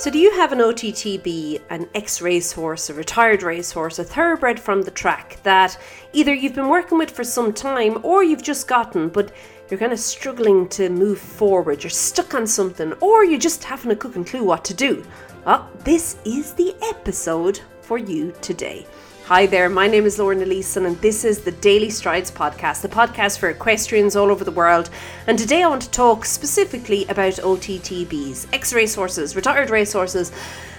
So, do you have an OTTB, an ex racehorse, a retired racehorse, a thoroughbred from the track that either you've been working with for some time or you've just gotten, but you're kind of struggling to move forward, you're stuck on something, or you just haven't a cooking clue what to do? Well, this is the episode for you today. Hi there, my name is Lauren Elison, and this is the Daily Strides podcast, the podcast for equestrians all over the world. And today I want to talk specifically about OTTBs, ex racehorses, retired racehorses,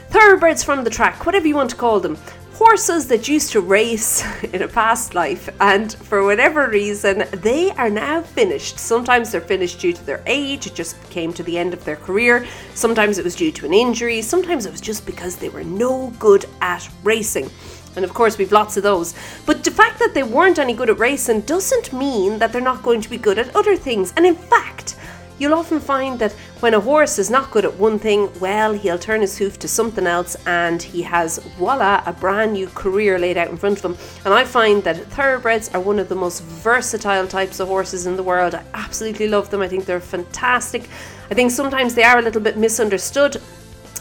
thoroughbreds from the track, whatever you want to call them. Horses that used to race in a past life, and for whatever reason, they are now finished. Sometimes they're finished due to their age, it just came to the end of their career. Sometimes it was due to an injury, sometimes it was just because they were no good at racing. And of course, we've lots of those. But the fact that they weren't any good at racing doesn't mean that they're not going to be good at other things. And in fact, you'll often find that when a horse is not good at one thing, well, he'll turn his hoof to something else and he has, voila, a brand new career laid out in front of him. And I find that thoroughbreds are one of the most versatile types of horses in the world. I absolutely love them. I think they're fantastic. I think sometimes they are a little bit misunderstood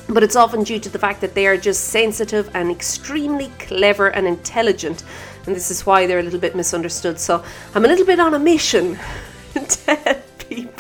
but it's often due to the fact that they are just sensitive and extremely clever and intelligent. And this is why they're a little bit misunderstood. So I'm a little bit on a mission to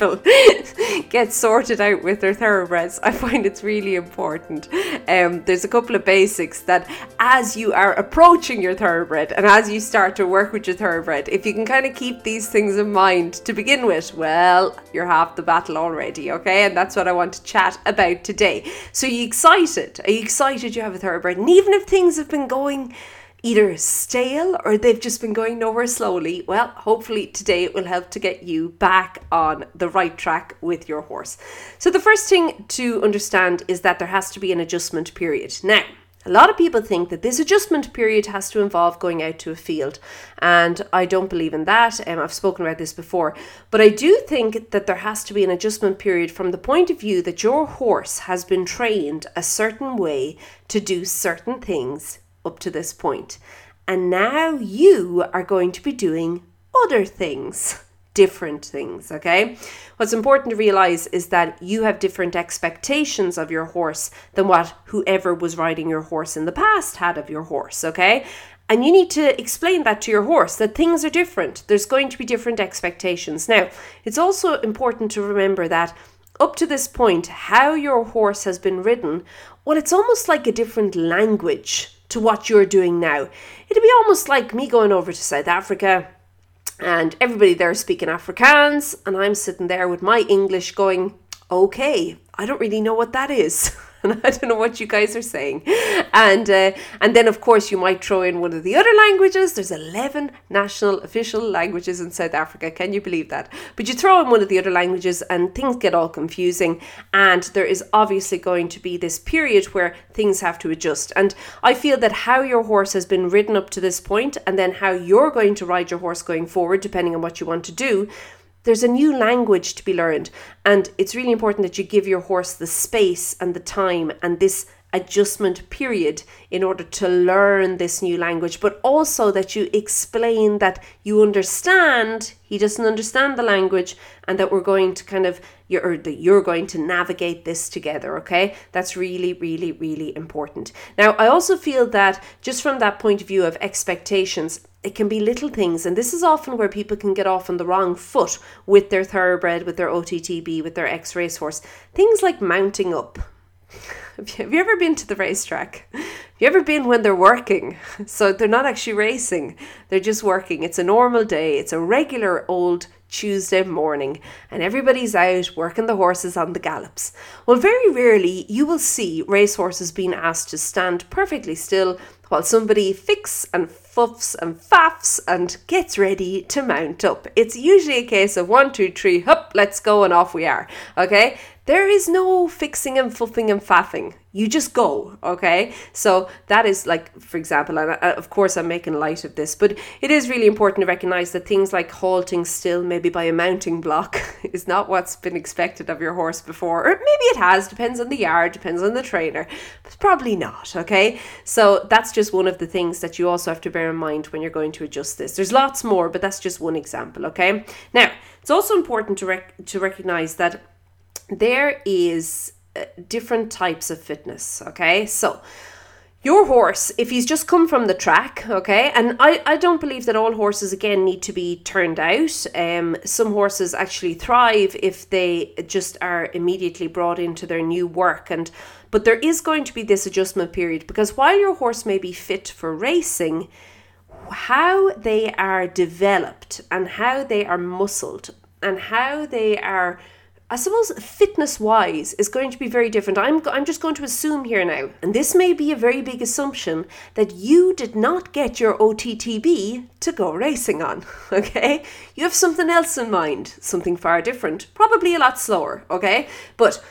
people get sorted out with their thoroughbreds. I find it's really important. Um, there's a couple of basics that as you are approaching your thoroughbred and as you start to work with your thoroughbred, if you can kind of keep these things in mind to begin with, well, you're half the battle already, okay? And that's what I want to chat about today. So, you excited? Are you excited you have a thoroughbred? And even if things have been going either stale or they've just been going nowhere slowly, well, hopefully today it will help to get you back on the right track with your horse. So, the first thing to understand is that there has to be an adjustment period. Now, a lot of people think that this adjustment period has to involve going out to a field, and I don't believe in that. Um, I've spoken about this before, but I do think that there has to be an adjustment period from the point of view that your horse has been trained a certain way to do certain things up to this point. And now you are going to be doing other things, different things, okay? What's important to realize is that you have different expectations of your horse than what whoever was riding your horse in the past had of your horse, okay? And you need to explain that to your horse that things are different. There's going to be different expectations. Now, it's also important to remember that up to this point, how your horse has been ridden, well, it's almost like a different language to what you're doing now. It'd be almost like me going over to South Africa and everybody there speaking Afrikaans, and I'm sitting there with my English going, okay, I don't really know what that is. and I don't know what you guys are saying. And uh, and then of course you might throw in one of the other languages. There's 11 national official languages in South Africa. Can you believe that? But you throw in one of the other languages and things get all confusing and there is obviously going to be this period where things have to adjust. And I feel that how your horse has been ridden up to this point and then how you're going to ride your horse going forward depending on what you want to do there's a new language to be learned and it's really important that you give your horse the space and the time and this adjustment period in order to learn this new language, but also that you explain that you understand he doesn't understand the language and that we're going to kind of you're that you're going to navigate this together okay? That's really really really important. Now i also feel that just from that point of view of expectations it can be little things and this is often where people can get off on the wrong foot with their thoroughbred with their ottb with their ex racehorse things like mounting up have you ever been to the racetrack? Have you ever been when they're working? So they're not actually racing, they're just working. It's a normal day, it's a regular old Tuesday morning, and everybody's out working the horses on the gallops. Well, very rarely you will see racehorses being asked to stand perfectly still while somebody fix and fuffs and faffs and gets ready to mount up. It's usually a case of one, two, three, hop, let's go, and off we are. Okay? There is no fixing and fuffing and faffing. You just go, okay? So that is like, for example, and uh, of course I'm making light of this, but it is really important to recognize that things like halting still, maybe by a mounting block, is not what's been expected of your horse before. Or maybe it has, depends on the yard, depends on the trainer, but probably not, okay? So that's just one of the things that you also have to bear in mind when you're going to adjust this. There's lots more, but that's just one example, okay? Now, it's also important to, rec- to recognize that there is uh, different types of fitness. Okay, so your horse, if he's just come from the track, okay, and I, I don't believe that all horses again need to be turned out. Um, some horses actually thrive if they just are immediately brought into their new work, and but there is going to be this adjustment period because while your horse may be fit for racing, how they are developed and how they are muscled and how they are I suppose fitness wise is going to be very different. I'm, I'm just going to assume here now, and this may be a very big assumption, that you did not get your OTTB to go racing on, okay? You have something else in mind, something far different, probably a lot slower, okay? But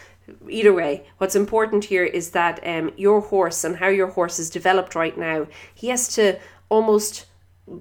either way, what's important here is that um, your horse and how your horse is developed right now, he has to almost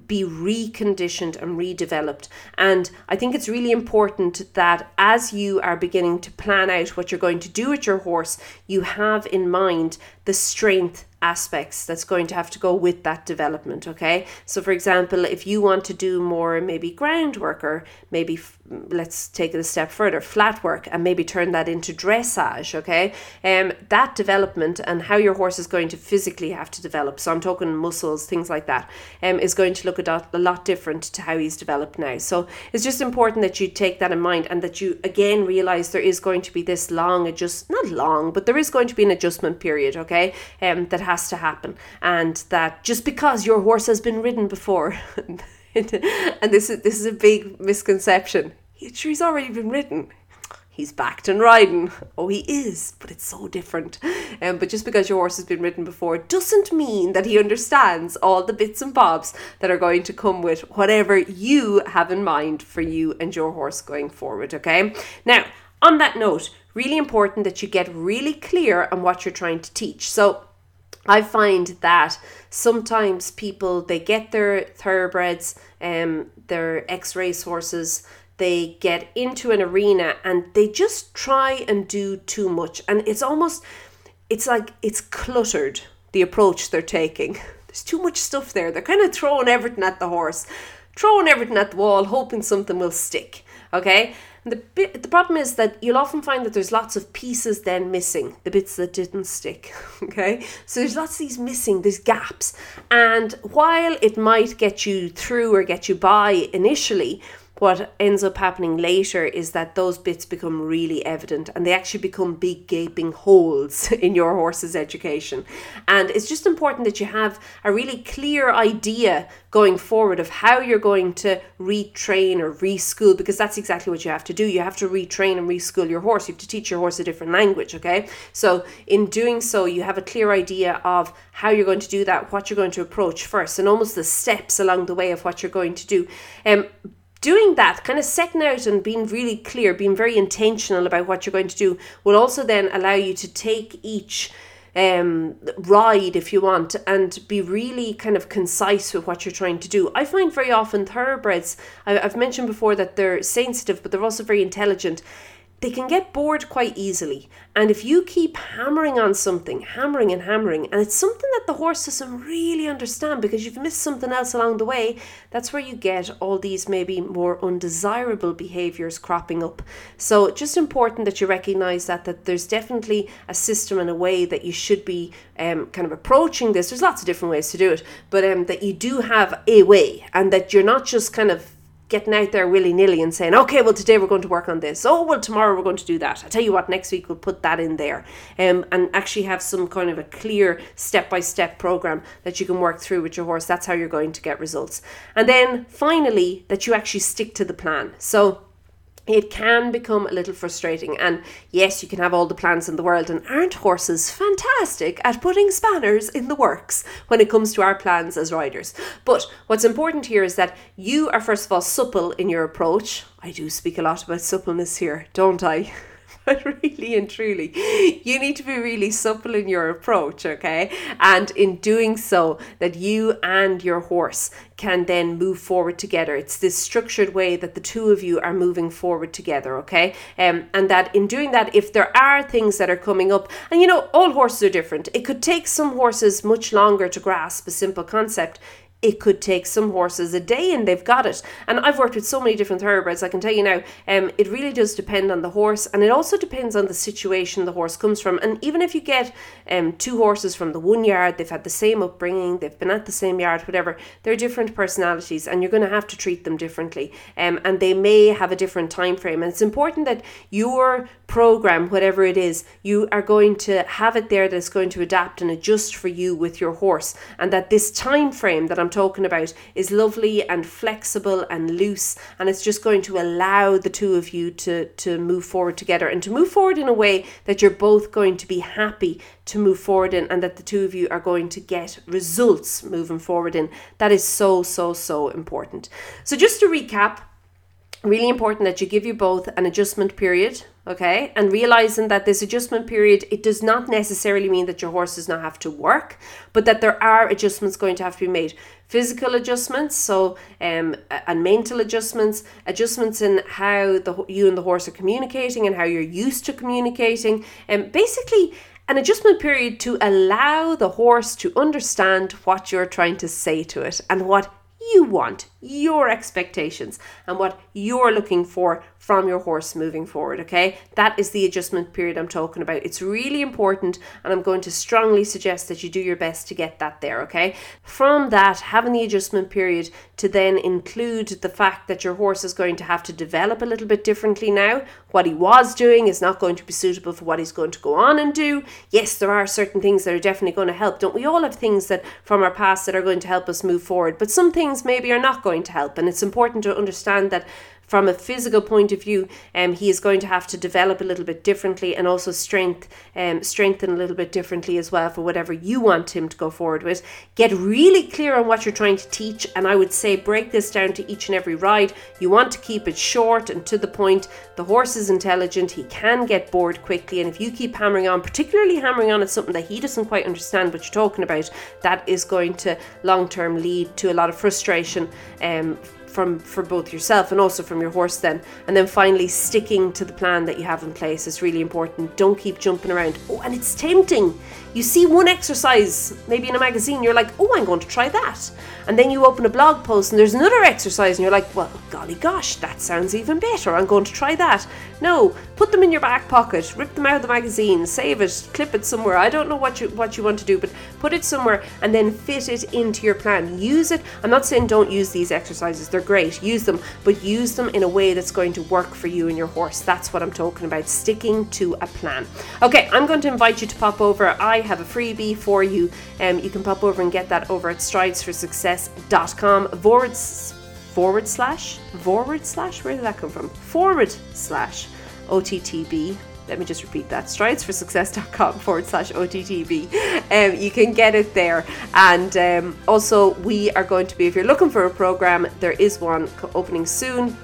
be reconditioned and redeveloped. And I think it's really important that as you are beginning to plan out what you're going to do with your horse, you have in mind the strength aspects that's going to have to go with that development okay? So for example if you want to do more maybe groundwork or maybe f- let's take it a step further flat work and maybe turn that into dressage okay? Um that development and how your horse is going to physically have to develop so i'm talking muscles things like that um is going to look a lot, a lot different to how he's developed now. So it's just important that you take that in mind and that you again realize there is going to be this long adjust not long but there is going to be an adjustment period okay? Um that has to happen and that just because your horse has been ridden before and this is this is a big misconception he's already been ridden he's backed and riding. Oh, he is, but it's so different. Um, but just because your horse has been ridden before doesn't mean that he understands all the bits and bobs that are going to come with whatever you have in mind for you and your horse going forward. Okay. Now, on that note, really important that you get really clear on what you're trying to teach. So, I find that sometimes people they get their thoroughbreds, um, their X-race horses, they get into an arena and they just try and do too much, and it's almost, it's like it's cluttered the approach they're taking. There's too much stuff there. They're kind of throwing everything at the horse, throwing everything at the wall, hoping something will stick. Okay, And the bit, the problem is that you'll often find that there's lots of pieces then missing, the bits that didn't stick. Okay, so there's lots of these missing, there's gaps, and while it might get you through or get you by initially, what ends up happening later is that those bits become really evident and they actually become big gaping holes in your horse's education. And it's just important that you have a really clear idea going forward of how you're going to retrain or reschool because that's exactly what you have to do. You have to retrain and reschool your horse. You have to teach your horse a different language, okay? So in doing so, you have a clear idea of how you're going to do that, what you're going to approach first, and almost the steps along the way of what you're going to do. Um, doing that, kind of setting out and being really clear, being very intentional about what you're going to do, will also then allow you to take each um, ride, if you want, and be really kind of concise with what you're trying to do. I find very often thoroughbreds, I've mentioned before that they're sensitive, but they're also very intelligent they can get bored quite easily. And if you keep hammering on something, hammering and hammering, and it's something that the horse doesn't really understand because you've missed something else along the way, that's where you get all these maybe more undesirable behaviors cropping up. So just important that you recognize that that there's definitely a system and a way that you should be um, kind of approaching this. There's lots of different ways to do it, but um, that you do have a way, and that you're not just kind of getting out there willy nilly and saying, okay, well, today we're going to work on this. Oh, well, tomorrow we're going to do that. I tell you what, next week we'll put that in there um, and actually have some kind of a clear step by step program that you can work through with your horse. That's how you're going to get results. And then finally, that you actually stick to the plan. So, it can become a little frustrating. And yes, you can have all the plans in the world, and aren't horses fantastic at putting spanners in the works when it comes to our plans as riders? But what's important here is that you are, first of all, supple in your approach. I do speak a lot about suppleness here, don't I? but really and truly, you need to be really supple in your approach, okay? And in doing so, that you and your horse can then move forward together. It's this structured way that the two of you are moving forward together, okay? Um, and that in doing that, if there are things that are coming up, and you know, all horses are different, it could take some horses much longer to grasp a simple concept it could take some horses a day and they've got it. And I've worked with so many different thoroughbreds, I can tell you now, um, it really does depend on the horse and it also depends on the situation the horse comes from. And even if you get um, two horses from the one yard, they've had the same upbringing, they've been at the same yard, whatever, they're different personalities and you're going to have to treat them differently. Um, and they may have a different time frame. And it's important that your program, whatever it is, you are going to have it there that's going to adapt and adjust for you with your horse. And that this time frame that I'm talking about is lovely and flexible and loose and it's just going to allow the two of you to to move forward together and to move forward in a way that you're both going to be happy to move forward in and that the two of you are going to get results moving forward in. That is so so so important. So just to recap really important that you give you both an adjustment period okay and realizing that this adjustment period it does not necessarily mean that your horse does not have to work but that there are adjustments going to have to be made. Physical adjustments so um and mental adjustments adjustments in how the you and the horse are communicating and how you're used to communicating. And basically an adjustment period to allow the horse to understand what you're trying to say to it and what you want, your expectations, and what you're looking for from your horse moving forward. Okay, that is the adjustment period I'm talking about. It's really important, and I'm going to strongly suggest that you do your best to get that there. Okay, from that, having the adjustment period to then include the fact that your horse is going to have to develop a little bit differently now. What he was doing is not going to be suitable for what he's going to go on and do. Yes, there are certain things that are definitely going to help. Don't we all have things that from our past that are going to help us move forward? But some things maybe are not going to help, and it's important to understand that from a physical point of view, um, he is going to have to develop a little bit differently and also strength, um, strengthen a little bit differently as well for whatever you want him to go forward with. Get really clear on what you're trying to teach, and I would say break this down to each and every ride. You want to keep it short and to the point. The horse is intelligent; he can get bored quickly, and if you keep hammering on, particularly hammering on at something that he doesn't quite understand what you're talking about, that is going to long term lead to a lot of frustration. Um, from for both yourself and also from your horse then. And then finally sticking to the plan that you have in place is really important. Don't keep jumping around. Oh and it's tempting. You see one exercise maybe in a magazine you're like oh i'm going to try that. And then you open a blog post and there's another exercise and you're like well golly gosh that sounds even better. I'm going to try that. No put them in your back pocket rip them out of the magazine save it clip it somewhere. I don't know what you what you want to do but put it somewhere and then fit it into your plan. Use it. I'm not saying don't use these exercises. They're great use them but use them in a way that's going to work for you and your horse. That's what i'm talking about sticking to a plan. Okay i'm going to invite you to pop over. I have a freebie for you. Um, you can pop over and get that over at stridesforsuccess.com forward forward slash forward slash where did that come from? Forward slash ottb let me just repeat that stridesforsuccess.com forward slash OTTB. Um, you can get it there. And um, also, we are going to be, if you're looking for a program, there is one opening soon.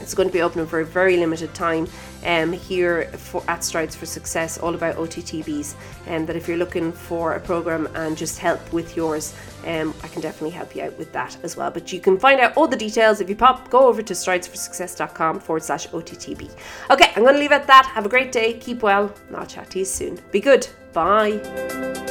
It's going to be opening for a very limited time um, here for, at Strides for Success, all about OTTBs. And um, that if you're looking for a program and just help with yours, um, I can definitely help you out with that as well. But you can find out all the details if you pop, go over to stridesforsuccess.com forward slash OTTB. Okay, I'm going to leave it at that. Have a great day, keep well, and I'll chat to you soon. Be good. Bye.